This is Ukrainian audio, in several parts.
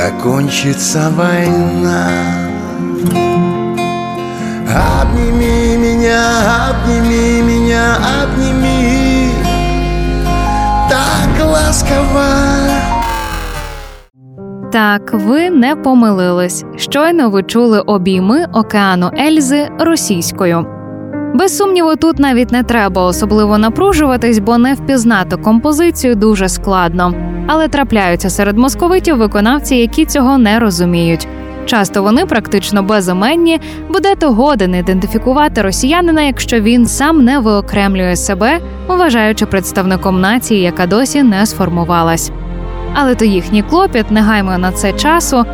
Закончится война Обними меня, обними меня, обними Так ласково Так, ви не помилились. Щойно ви чули обійми океану Ельзи російською. Без сумніву, тут навіть не треба особливо напружуватись, бо не впізнати композицію дуже складно. Але трапляються серед московитів виконавці, які цього не розуміють. Часто вони практично безіменні, буде то годен ідентифікувати росіянина, якщо він сам не виокремлює себе, вважаючи представником нації, яка досі не сформувалась. Але то їхній клопіт, не гаймо на це часу.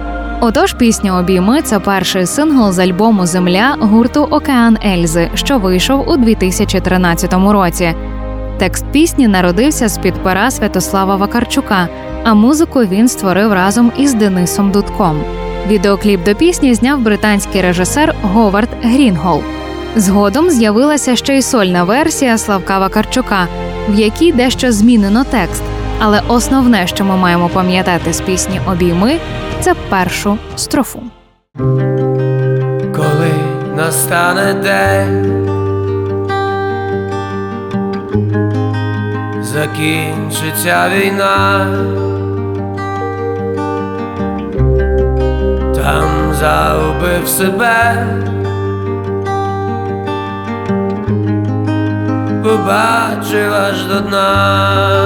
Отож, пісня Обійми це перший сингл з альбому Земля гурту Океан Ельзи, що вийшов у 2013 році. Текст пісні народився з під пера Святослава Вакарчука, а музику він створив разом із Денисом Дудком. Відеокліп до пісні зняв британський режисер Говард Грінгол. Згодом з'явилася ще й сольна версія Славка Вакарчука, в якій дещо змінено текст. Але основне, що ми маємо пам'ятати з пісні Обійми, це першу строфу. коли настане день, закінчиться війна, там загубив себе, побачив аж до дна.